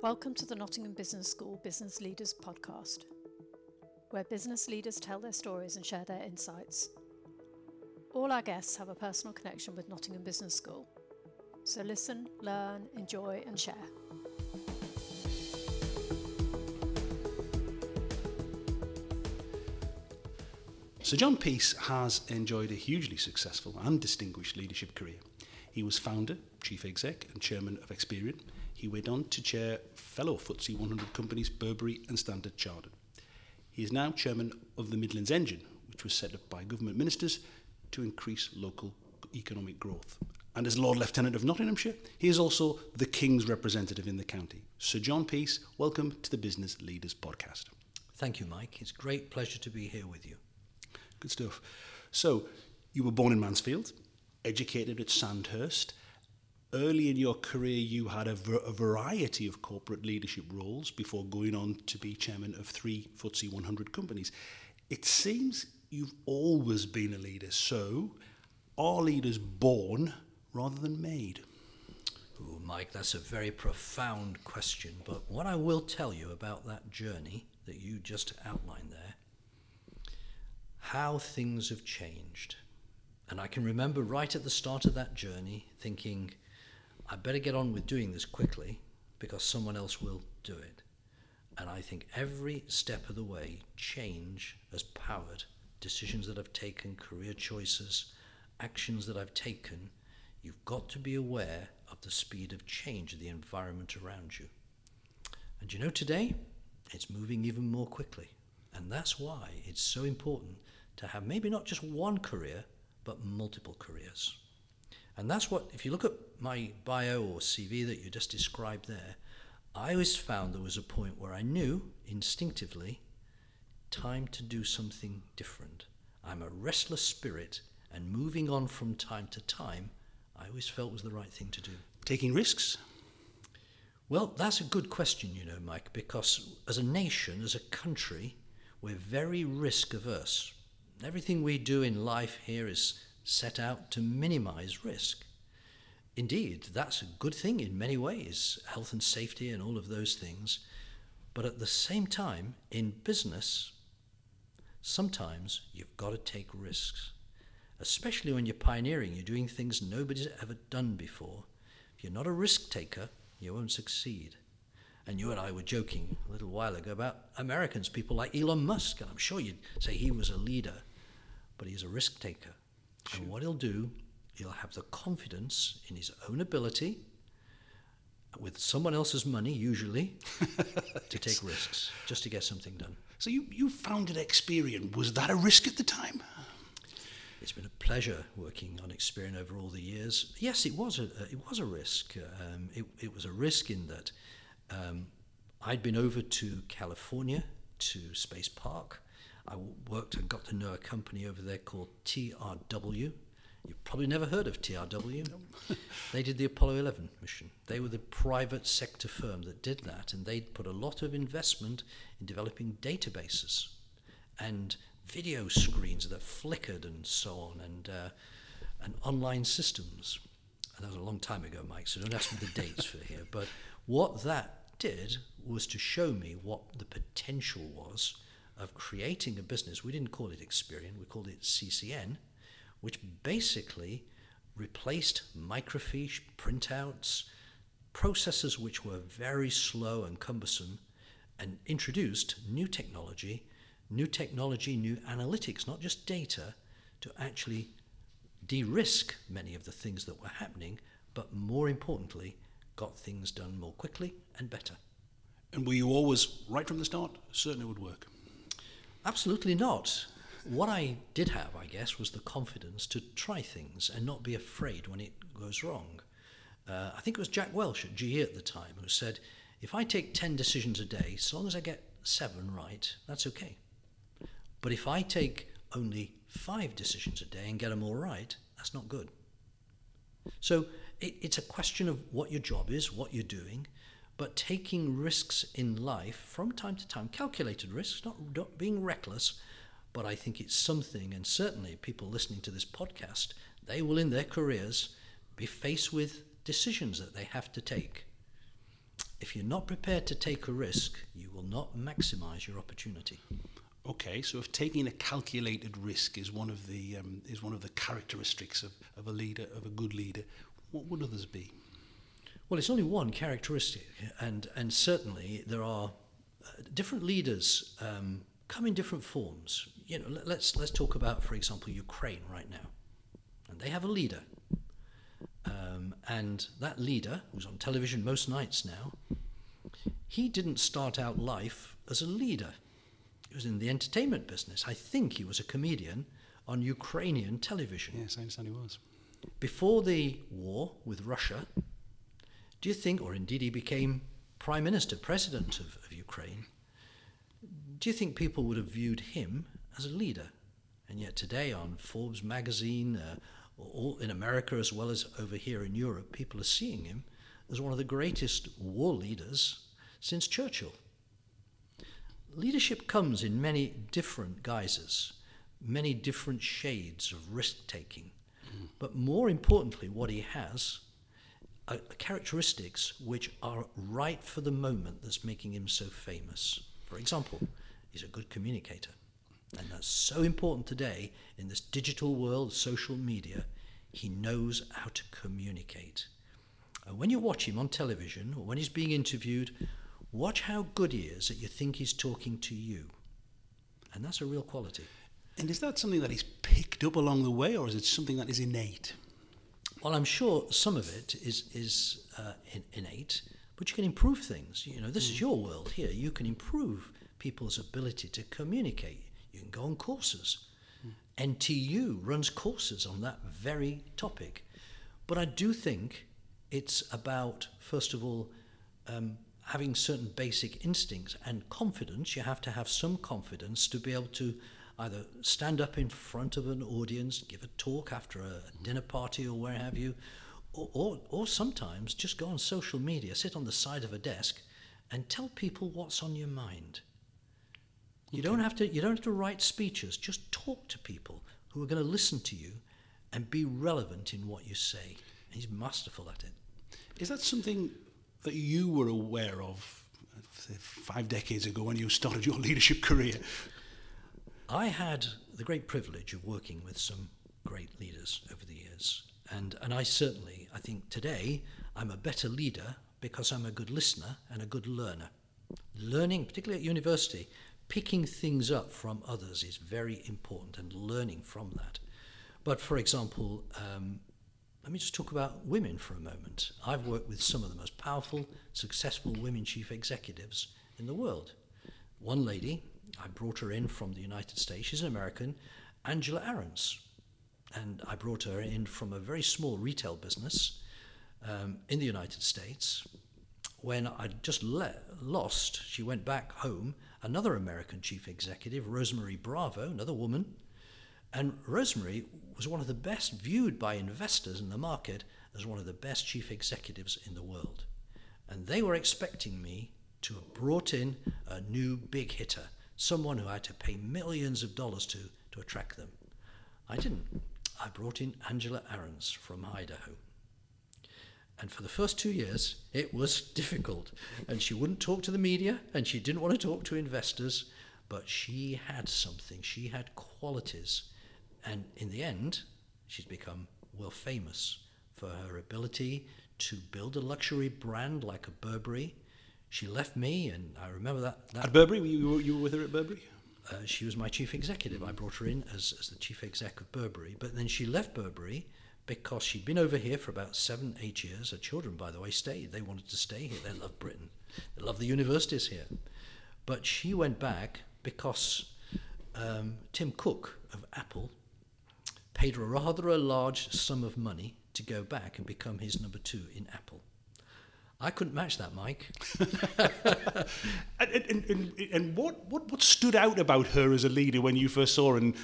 Welcome to the Nottingham Business School Business Leaders Podcast, where business leaders tell their stories and share their insights. All our guests have a personal connection with Nottingham Business School. So listen, learn, enjoy, and share. Sir John Peace has enjoyed a hugely successful and distinguished leadership career. He was founder, chief exec, and chairman of Experian. He went on to chair fellow FTSE 100 companies Burberry and Standard Chartered. He is now chairman of the Midlands Engine, which was set up by government ministers to increase local economic growth. And as Lord Lieutenant of Nottinghamshire, he is also the King's representative in the county. Sir John Peace, welcome to the Business Leaders Podcast. Thank you, Mike. It's a great pleasure to be here with you. Good stuff. So, you were born in Mansfield, educated at Sandhurst, early in your career, you had a, variety of corporate leadership roles before going on to be chairman of three FTSE 100 companies. It seems you've always been a leader. So, are leaders born rather than made? Mike, that's a very profound question. But what I will tell you about that journey that you just outlined there, how things have changed. And I can remember right at the start of that journey thinking, I better get on with doing this quickly because someone else will do it. And I think every step of the way, change has powered decisions that I've taken, career choices, actions that I've taken. You've got to be aware of the speed of change of the environment around you. And you know, today, it's moving even more quickly. And that's why it's so important to have maybe not just one career, but multiple careers. And that's what, if you look at my bio or CV that you just described there, I always found there was a point where I knew instinctively time to do something different. I'm a restless spirit, and moving on from time to time, I always felt was the right thing to do. Taking risks? Well, that's a good question, you know, Mike, because as a nation, as a country, we're very risk averse. Everything we do in life here is set out to minimize risk. Indeed, that's a good thing in many ways, health and safety and all of those things. But at the same time, in business, sometimes you've got to take risks, especially when you're pioneering, you're doing things nobody's ever done before. If you're not a risk taker, you won't succeed. And you and I were joking a little while ago about Americans, people like Elon Musk, and I'm sure you'd say he was a leader, but he's a risk taker. Sure. And what he'll do, he'll have the confidence in his own ability, with someone else's money usually, to take risks just to get something done. So you, you founded Experian. Was that a risk at the time? It's been a pleasure working on Experian over all the years. Yes, it was a, it was a risk. Um, it, it was a risk in that um, I'd been over to California to Space Park I worked and got to know a company over there called TRW. You've probably never heard of TRW. they did the Apollo 11 mission. They were the private sector firm that did that, and they'd put a lot of investment in developing databases and video screens that flickered and so on, and uh, and online systems. And that was a long time ago, Mike. So don't ask me the dates for here. But what that did was to show me what the potential was of creating a business. We didn't call it Experian, we called it CCN, which basically replaced microfiche, printouts, processes which were very slow and cumbersome, and introduced new technology, new technology, new analytics, not just data, to actually de risk many of the things that were happening, but more importantly, got things done more quickly and better. And were you always, right from the start, certain it would work? Absolutely not. What I did have, I guess, was the confidence to try things and not be afraid when it goes wrong. Uh, I think it was Jack Welch at GE at the time who said, if I take 10 decisions a day, so long as I get seven right, that's okay. But if I take only five decisions a day and get them all right, that's not good. So it, it's a question of what your job is, what you're doing, but taking risks in life from time to time, calculated risks, not, not being reckless, but I think it's something, and certainly people listening to this podcast, they will in their careers be faced with decisions that they have to take. if you're not prepared to take a risk, you will not maximize your opportunity. Okay, so if taking a calculated risk is one of the um, is one of the characteristics of, of a leader, of a good leader, what would others be? Well, it's only one characteristic, and and certainly there are uh, different leaders um, come in different forms. You know, let, let's let's talk about, for example, Ukraine right now, and they have a leader, um, and that leader, who's on television most nights now, he didn't start out life as a leader. He was in the entertainment business. I think he was a comedian on Ukrainian television. Yes, I understand he was. Before the war with Russia, do you think, or indeed he became prime minister, president of, of Ukraine, do you think people would have viewed him as a leader? And yet today on Forbes magazine, uh, all in America as well as over here in Europe, people are seeing him as one of the greatest war leaders since Churchill. Leadership comes in many different guises, many different shades of risk taking. Mm. But more importantly, what he has are characteristics which are right for the moment that's making him so famous. For example, he's a good communicator. And that's so important today in this digital world, social media. He knows how to communicate. And when you watch him on television or when he's being interviewed, watch how good he is that you think he's talking to you. And that's a real quality. And is that something that he's picked up along the way, or is it something that is innate? Well, I'm sure some of it is is uh, in, innate, but you can improve things. You know, this mm. is your world here. You can improve people's ability to communicate. You can go on courses. Mm. NTU runs courses on that very topic. But I do think it's about, first of all, um, having certain basic instincts and confidence. You have to have some confidence to be able to either stand up in front of an audience, give a talk after a dinner party or where have you, or, or, or sometimes just go on social media, sit on the side of a desk, and tell people what's on your mind. You okay. don't have to. You don't have to write speeches. Just talk to people who are going to listen to you, and be relevant in what you say. And he's masterful at it. Is that something that you were aware of five decades ago when you started your leadership career? I had the great privilege of working with some great leaders over the years. And, and I certainly, I think today, I'm a better leader because I'm a good listener and a good learner. Learning, particularly at university, picking things up from others is very important and learning from that. But for example, um, let me just talk about women for a moment. I've worked with some of the most powerful, successful women chief executives in the world. One lady, I brought her in from the United States. She's an American, Angela Ahrendts. And I brought her in from a very small retail business um, in the United States. When I just le- lost, she went back home. Another American chief executive, Rose Marie Bravo, another woman. And Rose Marie was one of the best viewed by investors in the market as one of the best chief executives in the world. And they were expecting me to have brought in a new big hitter someone who I had to pay millions of dollars to to attract them. I didn't. I brought in Angela Ahrendts from Idaho. And for the first two years, it was difficult. And she wouldn't talk to the media, and she didn't want to talk to investors, but she had something. She had qualities. And in the end, she's become world famous for her ability to build a luxury brand like a Burberry, she left me, and I remember that. that at Burberry, you were, you were with her at Burberry. Uh, she was my chief executive. I brought her in as, as the chief exec of Burberry, but then she left Burberry because she'd been over here for about seven, eight years. Her children, by the way, stayed. They wanted to stay here. They love Britain. They love the universities here. But she went back because um, Tim Cook of Apple paid her rather a large sum of money to go back and become his number two in Apple. I couldn't match that, Mike. and, and, and, and, what, what, what stood out about her as a leader when you first saw her? And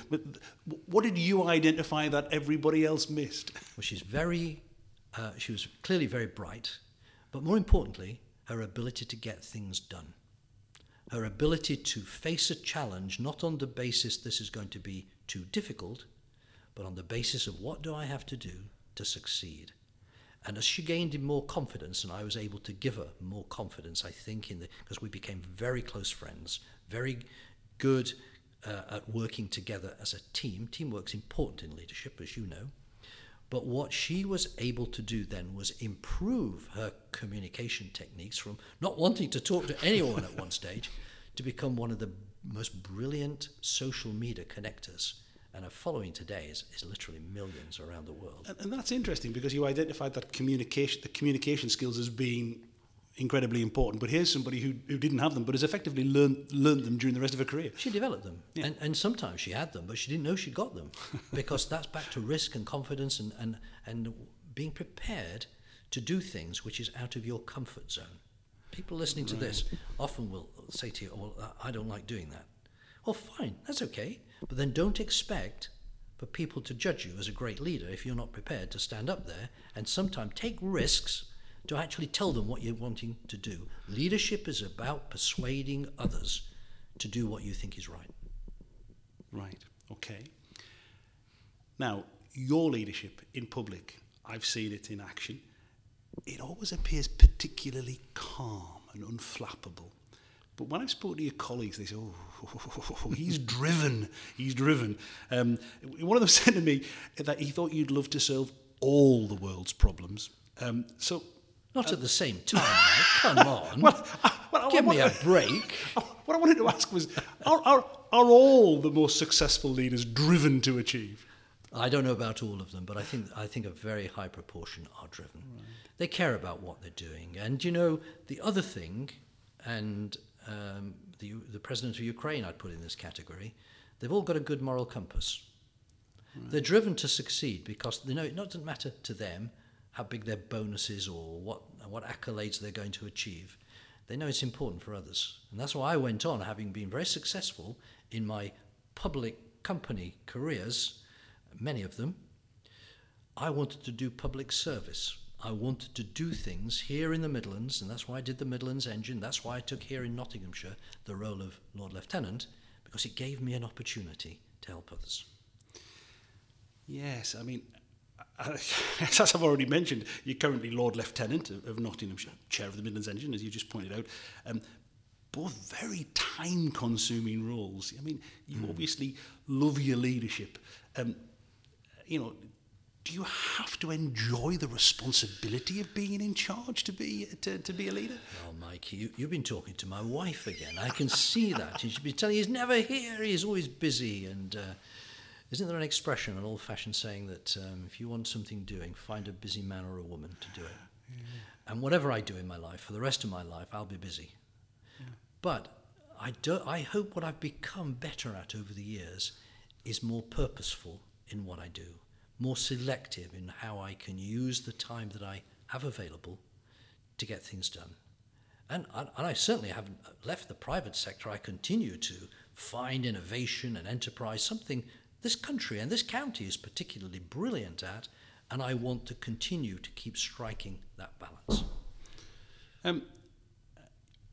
what did you identify that everybody else missed? Well, she's very, uh, she was clearly very bright, but more importantly, her ability to get things done. Her ability to face a challenge not on the basis this is going to be too difficult, but on the basis of what do I have to do to succeed. And as she gained in more confidence, and I was able to give her more confidence, I think, in the because we became very close friends, very good uh, at working together as a team. Teamwork's important in leadership, as you know. But what she was able to do then was improve her communication techniques from not wanting to talk to anyone at one stage to become one of the most brilliant social media connectors and her following today is, is literally millions around the world. And, and that's interesting because you identified that communication, the communication skills as being incredibly important. But here's somebody who, who didn't have them, but has effectively learned learned them during the rest of her career. She developed them, yeah. and, and sometimes she had them, but she didn't know she got them, because that's back to risk and confidence and, and and being prepared to do things which is out of your comfort zone. People listening to right. this often will say to you, oh, "Well, I don't like doing that." Well, fine, that's okay. But then don't expect for people to judge you as a great leader if you're not prepared to stand up there and sometimes take risks to actually tell them what you're wanting to do. Leadership is about persuading others to do what you think is right. Right, okay. Now, your leadership in public, I've seen it in action. It always appears particularly calm and unflappable. But when I've spoken to your colleagues, they say, oh, he's driven. He's driven. Um, one of them said to me that he thought you'd love to solve all the world's problems. Um, so, Not uh, at the same time, Come on. well, uh, well, Give me a break. What I wanted to ask was are, are, are all the most successful leaders driven to achieve? I don't know about all of them, but I think I think a very high proportion are driven. Right. They care about what they're doing, and you know the other thing, and um, the, the president of Ukraine, I'd put in this category, they've all got a good moral compass. Right. They're driven to succeed because they know it doesn't matter to them how big their bonus is or what, what accolades they're going to achieve. They know it's important for others. And that's why I went on, having been very successful in my public company careers, many of them, I wanted to do public service. I wanted to do things here in the Midlands, and that's why I did the Midlands engine. That's why I took here in Nottinghamshire the role of Lord Lieutenant, because it gave me an opportunity to help others. Yes, I mean, as I've already mentioned, you're currently Lord Lieutenant of Nottinghamshire, Chair of the Midlands Engine, as you just pointed out. Um, both very time-consuming roles. I mean, you mm. obviously love your leadership. Um, you know, do you have to enjoy the responsibility of being in charge to be to, to be a leader? Oh, Mike, you, you've been talking to my wife again. I can see that. And she's been telling you he's never here. He's always busy. And uh, isn't there an expression, an old-fashioned saying that um, if you want something doing, find a busy man or a woman to do it. Yeah. And whatever I do in my life, for the rest of my life, I'll be busy. Yeah. But I, do, I hope what I've become better at over the years is more purposeful in what I do more selective in how I can use the time that I have available to get things done. And, and I certainly haven't left the private sector. I continue to find innovation and enterprise, something this country and this county is particularly brilliant at, and I want to continue to keep striking that balance. Um,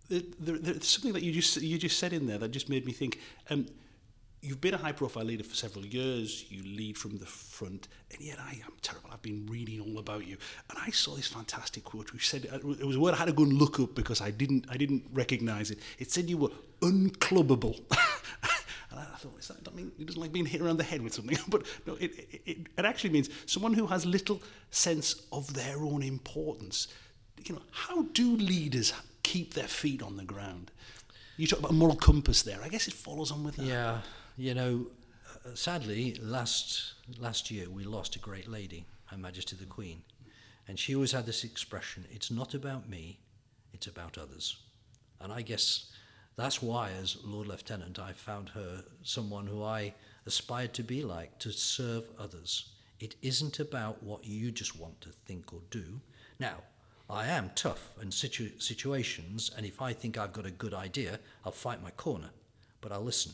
there, there, there's something that you just you just said in there that just made me think. Um, you've been a high profile leader for several years, you lead from the front, and yet I am terrible. I've been reading all about you. And I saw this fantastic quote which said uh, it was a word I had to go and look up because I didn't I didn't recognize it. It said you were unclubbable. and I thought, is that, I mean, it doesn't like being hit around the head with something, but no, it, it, it actually means someone who has little sense of their own importance. You know, how do leaders keep their feet on the ground? You talk about a moral compass there. I guess it follows on with that. Yeah you know, sadly, last last year we lost a great lady, Her Majesty the Queen, and she always had this expression: "It's not about me, it's about others." And I guess that's why, as Lord Lieutenant, I found her someone who I aspired to be like, to serve others. It isn't about what you just want to think or do. Now, I am tough in situ- situations, and if I think I've got a good idea, I'll fight my corner, but I'll listen.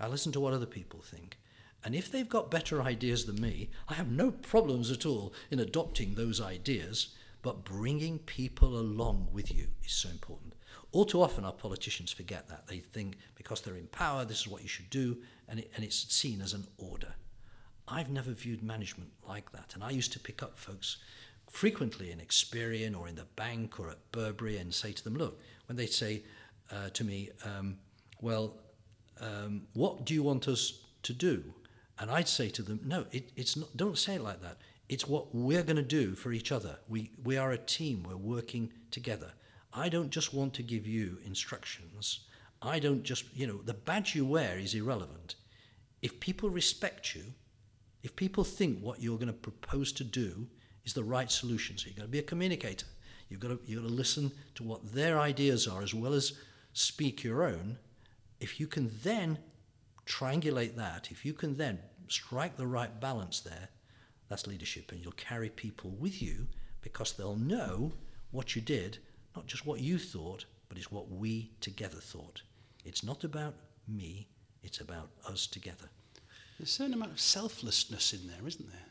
I listen to what other people think. And if they've got better ideas than me, I have no problems at all in adopting those ideas, but bringing people along with you is so important. All too often, our politicians forget that. They think because they're in power, this is what you should do, and, it, and it's seen as an order. I've never viewed management like that. And I used to pick up folks frequently in Experian or in the bank or at Burberry and say to them, look, when they say uh, to me, um, well, um, what do you want us to do? And I'd say to them, no, it, it's not, don't say it like that. It's what we're going to do for each other. We, we are a team, we're working together. I don't just want to give you instructions. I don't just, you know, the badge you wear is irrelevant. If people respect you, if people think what you're going to propose to do is the right solution, so you've got to be a communicator. You've got to, you've got to listen to what their ideas are as well as speak your own. If you can then triangulate that, if you can then strike the right balance there, that's leadership. And you'll carry people with you because they'll know what you did, not just what you thought, but it's what we together thought. It's not about me, it's about us together. There's a certain amount of selflessness in there, isn't there?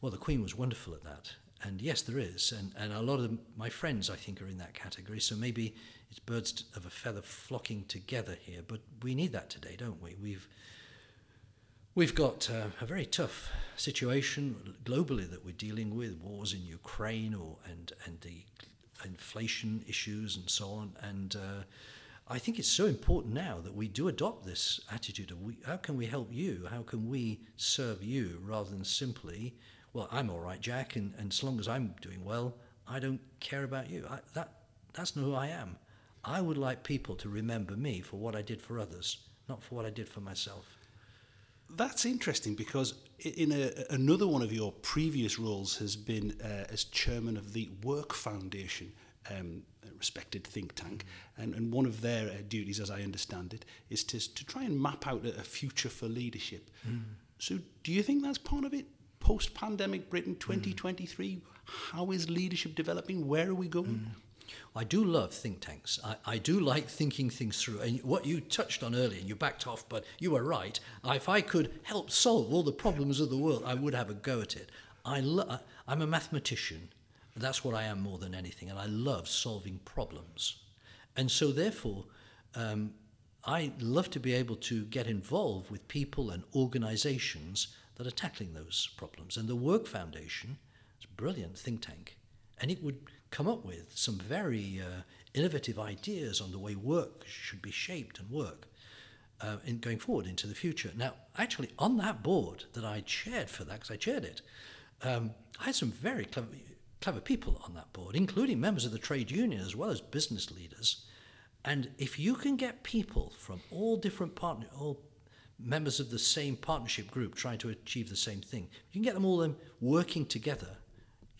Well, the Queen was wonderful at that. And yes, there is. And, and a lot of my friends, I think, are in that category. So maybe it's birds of a feather flocking together here. But we need that today, don't we? We've, we've got uh, a very tough situation globally that we're dealing with wars in Ukraine or, and, and the inflation issues and so on. And uh, I think it's so important now that we do adopt this attitude of we, how can we help you? How can we serve you rather than simply, well, I'm all right, Jack, and, and as long as I'm doing well, I don't care about you. I, that, that's not who I am. I would like people to remember me for what I did for others, not for what I did for myself. That's interesting because in a, another one of your previous roles has been uh, as chairman of the Work Foundation, um, a respected think tank, and, and one of their uh, duties, as I understand it, is to, to try and map out a, a future for leadership. Mm. So, do you think that's part of it? Post pandemic Britain 2023, mm. how is leadership developing? Where are we going? Mm. I do love think tanks. I, I do like thinking things through. And what you touched on earlier, and you backed off, but you were right. If I could help solve all the problems of the world, I would have a go at it. I lo- I'm a mathematician. That's what I am more than anything. And I love solving problems. And so, therefore, um, I love to be able to get involved with people and organizations that are tackling those problems. And the Work Foundation is a brilliant think tank. And it would come up with some very uh, innovative ideas on the way work should be shaped and work uh, in going forward into the future. Now, actually, on that board that I chaired for that, because I chaired it, um, I had some very clever, clever people on that board, including members of the trade union as well as business leaders. And if you can get people from all different partner, all members of the same partnership group trying to achieve the same thing, you can get them all them working together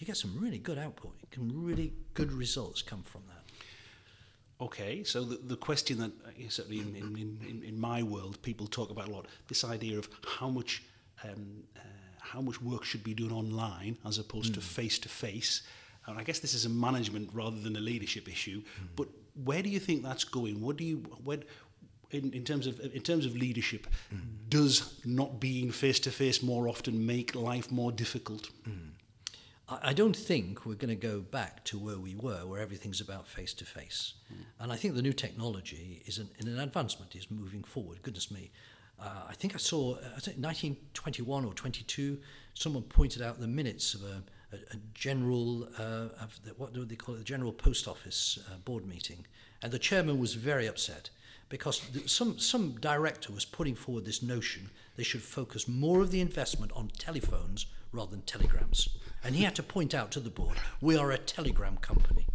you get some really good output. You can really good results come from that. Okay, so the, the question that uh, certainly in, in, in, in my world people talk about a lot, this idea of how much um, uh, how much work should be done online as opposed mm. to face to face. And I guess this is a management rather than a leadership issue. Mm. But where do you think that's going? What do you where, in, in terms of in terms of leadership, mm. does not being face to face more often make life more difficult? Mm. I don't think we're going to go back to where we were, where everything's about face to face. And I think the new technology is an, an advancement, is moving forward. Goodness me. Uh, I think I saw, uh, I think 1921 or 22, someone pointed out the minutes of a, a, a general, uh, of the, what do they call it, the general post office uh, board meeting. And the chairman was very upset because some, some director was putting forward this notion they should focus more of the investment on telephones rather than telegrams. And he had to point out to the board, we are a telegram company.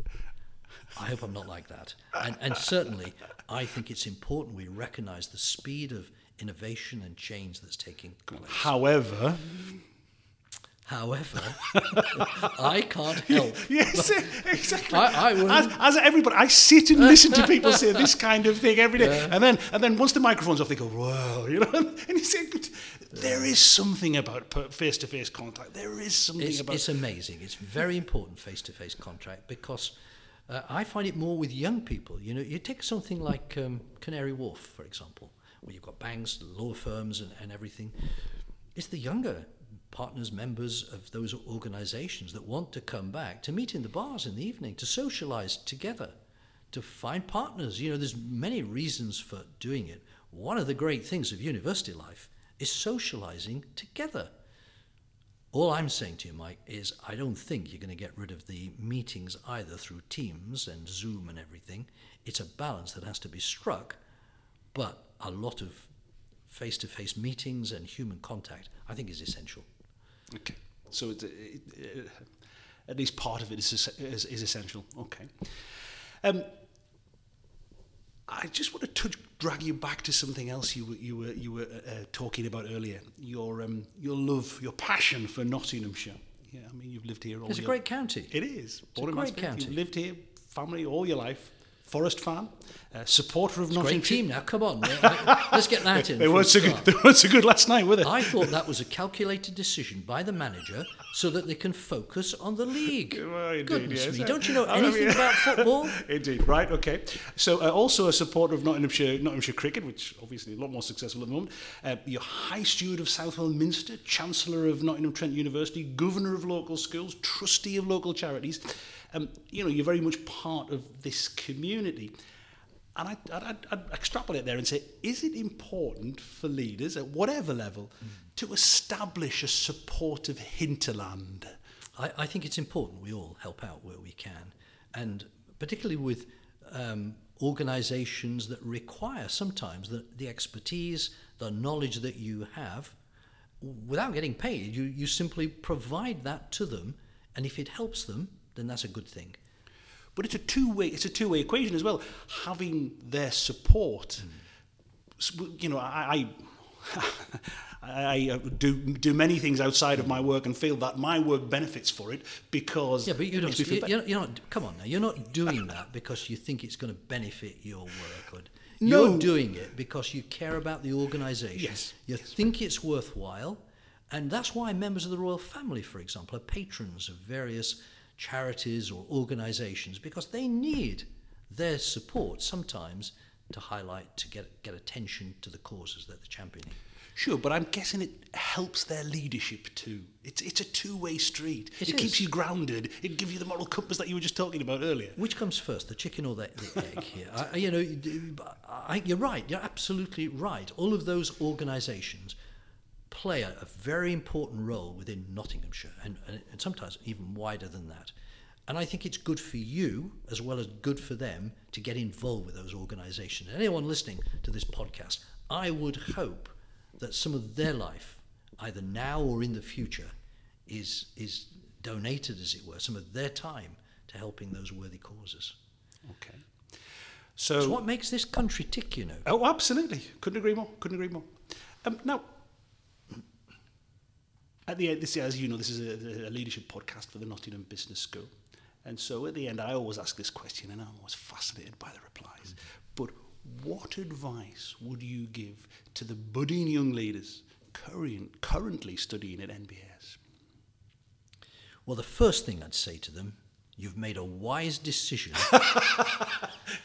I hope I'm not like that. And, and certainly, I think it's important we recognize the speed of innovation and change that's taking place. However, However, I can't help. yes, exactly. I, I as, as, everybody, I sit and listen to people say this kind of thing every day, yeah. and then and then once the microphone's off, they go, "Wow," you know. And you say, there is something about face-to-face contact. There is something it's, about. It's amazing. It's very important face-to-face contact because uh, I find it more with young people. You know, you take something like um, Canary Wharf, for example, where you've got banks, law firms, and, and everything. It's the younger partners, members of those organizations that want to come back to meet in the bars in the evening, to socialize together, to find partners. You know, there's many reasons for doing it. One of the great things of university life is socializing together. All I'm saying to you, Mike, is I don't think you're going to get rid of the meetings either through Teams and Zoom and everything. It's a balance that has to be struck, but a lot of face to face meetings and human contact, I think, is essential. Okay. So it's, it, it, at least part of it is, is, is essential. Okay. Um, I just want to touch, drag you back to something else you were you were you were uh, uh, talking about earlier. Your um, your love, your passion for Nottinghamshire. Yeah, I mean you've lived here all. It's your, a great county. It is. It's a great county. You've lived here, family all your life. Forest fan, uh, supporter of Nottingham. Great team now, come on. Let's get that in. they, weren't so good, they weren't so good last night, were they? I thought that was a calculated decision by the manager so that they can focus on the league. Well, indeed, Goodness yes. me, don't you know anything about football? indeed, right, okay. So, uh, also a supporter of Nottinghamshire, Nottinghamshire cricket, which obviously a lot more successful at the moment. Uh, you're High Steward of Southwell Minster, Chancellor of Nottingham Trent University, Governor of local schools, Trustee of local charities. Um, you know, you're very much part of this community. And I, I'd, I'd extrapolate there and say, is it important for leaders at whatever level mm. to establish a supportive hinterland? I, I think it's important we all help out where we can. And particularly with um, organizations that require sometimes the, the expertise, the knowledge that you have, without getting paid, you, you simply provide that to them. And if it helps them, then that's a good thing. But it's a two-way it's a two-way equation as well. Having their support, mm. you know, I. I uh, do do many things outside of my work and feel that my work benefits for it because yeah, but you don't. You're, you're not. Come on now, you're not doing that because you think it's going to benefit your work. Or, no. You're doing it because you care about the organisation. Yes. You yes. think it's worthwhile, and that's why members of the royal family, for example, are patrons of various charities or organizations because they need their support sometimes to highlight, to get, get attention to the causes that they're championing. Sure, but I'm guessing it helps their leadership too. It's, it's a two way street. It, it keeps you grounded. It gives you the moral compass that you were just talking about earlier. Which comes first, the chicken or the, the egg here? I, you know, I, you're right. You're absolutely right. All of those organisations play a, a very important role within Nottinghamshire and, and, and sometimes even wider than that. And I think it's good for you as well as good for them to get involved with those organisations. Anyone listening to this podcast, I would hope that some of their life, either now or in the future, is is donated, as it were, some of their time to helping those worthy causes. Okay. So, so what makes this country tick, you know? Oh, absolutely. Couldn't agree more. Couldn't agree more. Um, now, at the end, this, as you know, this is a, a leadership podcast for the Nottingham Business School. And so at the end, I always ask this question, and I'm always fascinated by the replies. But what advice would you give to the budding young leaders current, currently studying at NBS? Well, the first thing I'd say to them you've made a wise decision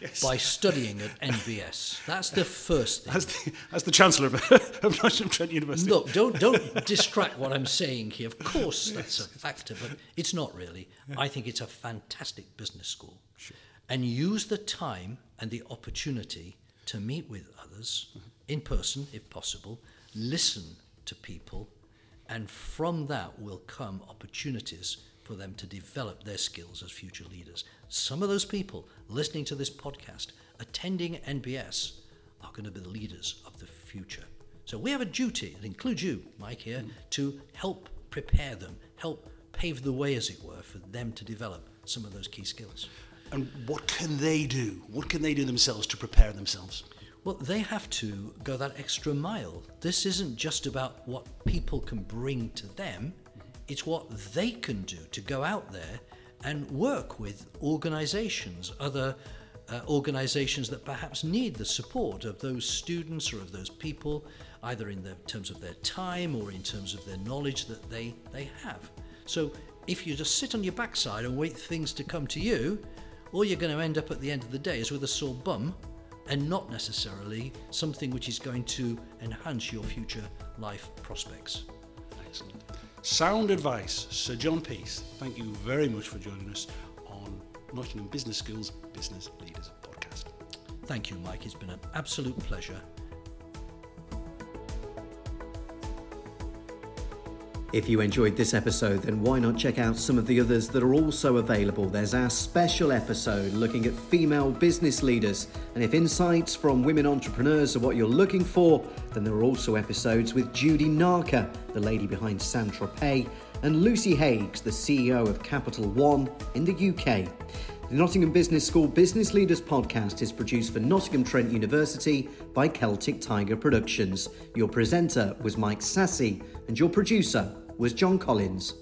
yes. by studying at NBS. That's the first thing. As the, as the Chancellor of, of Nottingham Trent University. Look, don't, don't distract what I'm saying here. Of course, that's a factor, but it's not really. I think it's a fantastic business school. Sure. And use the time and the opportunity to meet with others mm-hmm. in person, if possible, listen to people, and from that will come opportunities for them to develop their skills as future leaders. Some of those people listening to this podcast, attending NBS, are going to be the leaders of the future. So we have a duty, it includes you, Mike, here, mm. to help prepare them, help pave the way, as it were, for them to develop some of those key skills. And what can they do? What can they do themselves to prepare themselves? Well, they have to go that extra mile. This isn't just about what people can bring to them, it's what they can do to go out there and work with organizations, other uh, organizations that perhaps need the support of those students or of those people, either in the terms of their time or in terms of their knowledge that they, they have. So if you just sit on your backside and wait for things to come to you, all you're going to end up at the end of the day is with a sore bum and not necessarily something which is going to enhance your future life prospects. Excellent. Sound advice, Sir John Peace. Thank you very much for joining us on Nottingham Business Schools Business Leaders Podcast. Thank you, Mike. It's been an absolute pleasure If you enjoyed this episode, then why not check out some of the others that are also available? There's our special episode looking at female business leaders. And if insights from women entrepreneurs are what you're looking for, then there are also episodes with Judy Naake, the lady behind Saint Tropez, and Lucy Higgs, the CEO of Capital One in the UK. The Nottingham Business School Business Leaders podcast is produced for Nottingham Trent University by Celtic Tiger Productions. Your presenter was Mike Sassy, and your producer was John Collins.